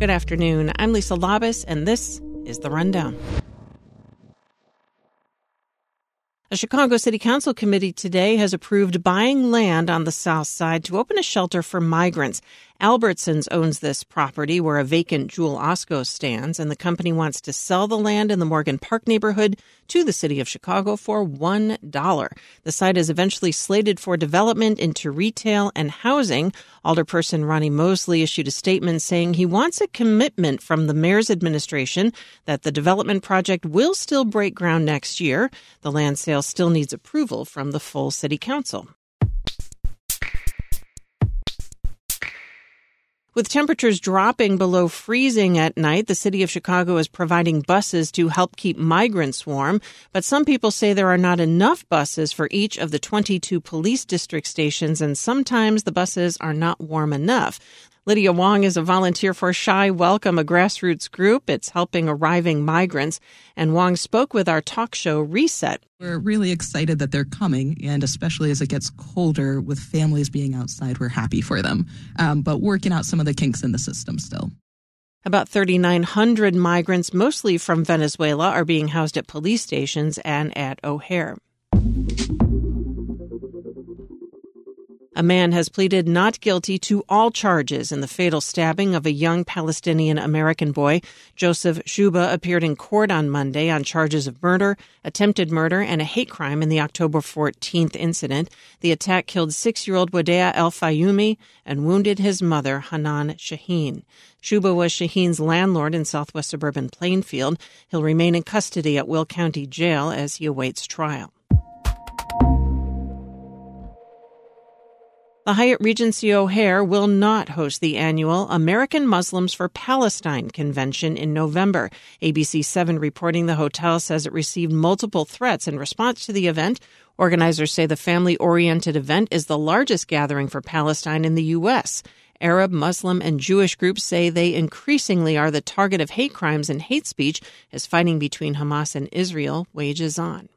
Good afternoon. I'm Lisa Labuz, and this is The Rundown. A Chicago City Council committee today has approved buying land on the south side to open a shelter for migrants Albertsons owns this property where a vacant Jewel Osco stands, and the company wants to sell the land in the Morgan Park neighborhood to the city of Chicago for $1. The site is eventually slated for development into retail and housing. Alderperson Ronnie Mosley issued a statement saying he wants a commitment from the mayor's administration that the development project will still break ground next year. The land sale still needs approval from the full city council. With temperatures dropping below freezing at night, the city of Chicago is providing buses to help keep migrants warm. But some people say there are not enough buses for each of the 22 police district stations, and sometimes the buses are not warm enough. Lydia Wong is a volunteer for Chi Welcome, a grassroots group. It's helping arriving migrants. And Wong spoke with our talk show Reset. We're really excited that they're coming, and especially as it gets colder with families being outside, we're happy for them. Um, but working out some of the kinks in the system still. About 3,900 migrants, mostly from Venezuela, are being housed at police stations and at O'Hare. A man has pleaded not guilty to all charges in the fatal stabbing of a young Palestinian American boy. Joseph Czuba appeared in court on Monday on charges of murder, attempted murder, and a hate crime in the October 14th incident. The attack killed six year old Wadea El Fayoume and wounded his mother, Hanan Shahin. Czuba was Shahin's landlord in southwest suburban Plainfield. He'll remain in custody at Will County Jail as he awaits trial. The Hyatt Regency O'Hare will not host the annual American Muslims for Palestine convention in November. ABC 7 reporting the hotel says it received multiple threats in response to the event. Organizers say the family oriented event is the largest gathering for Palestine in the U.S. Arab, Muslim, and Jewish groups say they increasingly are the target of hate crimes and hate speech as fighting between Hamas and Israel wages on.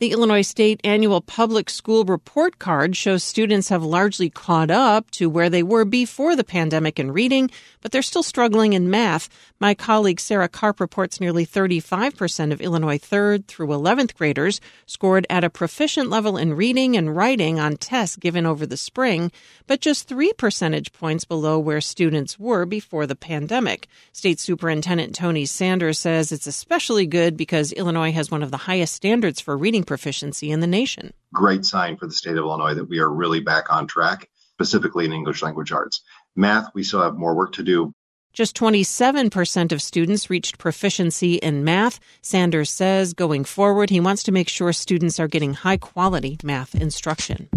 The Illinois State Annual Public School Report Card shows students have largely caught up to where they were before the pandemic in reading, but they're still struggling in math. My colleague Sarah Karp reports nearly 35% of Illinois 3rd through 11th graders scored at a proficient level in reading and writing on tests given over the spring, but just three percentage points below where students were before the pandemic. State Superintendent Tony Sanders says it's especially good because Illinois has one of the highest standards for reading proficiency in the nation. Great sign for the state of Illinois that we are really back on track, specifically in English language arts. Math, we still have more work to do. Just 27% of students reached proficiency in math. Sanders says going forward, he wants to make sure students are getting high quality math instruction.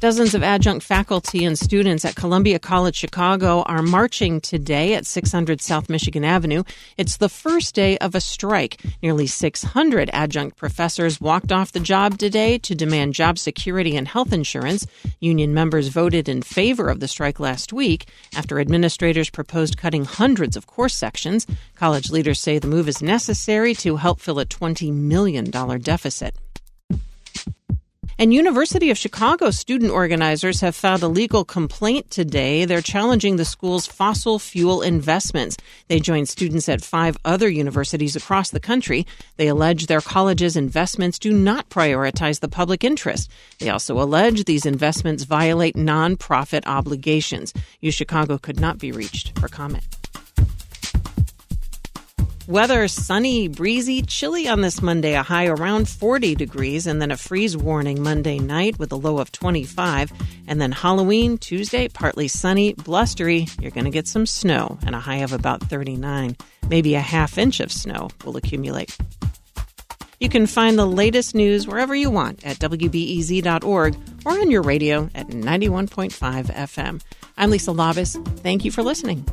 Dozens of adjunct faculty and students at Columbia College Chicago are marching today at 600 South Michigan Avenue. It's the first day of a strike. Nearly 600 adjunct professors walked off the job today to demand job security and health insurance. Union members voted in favor of the strike last week after administrators proposed cutting hundreds of course sections. College leaders say the move is necessary to help fill a $20 million deficit. And University of Chicago student organizers have filed a legal complaint today. They're challenging the school's fossil fuel investments. They joined students at five other universities across the country. They allege their college's investments do not prioritize the public interest. They also allege these investments violate nonprofit obligations. U Chicago could not be reached for comment. Weather sunny, breezy, chilly on this Monday, a high around 40 degrees, and then a freeze warning Monday night with a low of 25. And then Halloween, Tuesday, partly sunny, blustery. You're going to get some snow and a high of about 39. Maybe a half inch of snow will accumulate. You can find the latest news wherever you want at WBEZ.org or on your radio at 91.5 FM. I'm Lisa Labuz. Thank you for listening.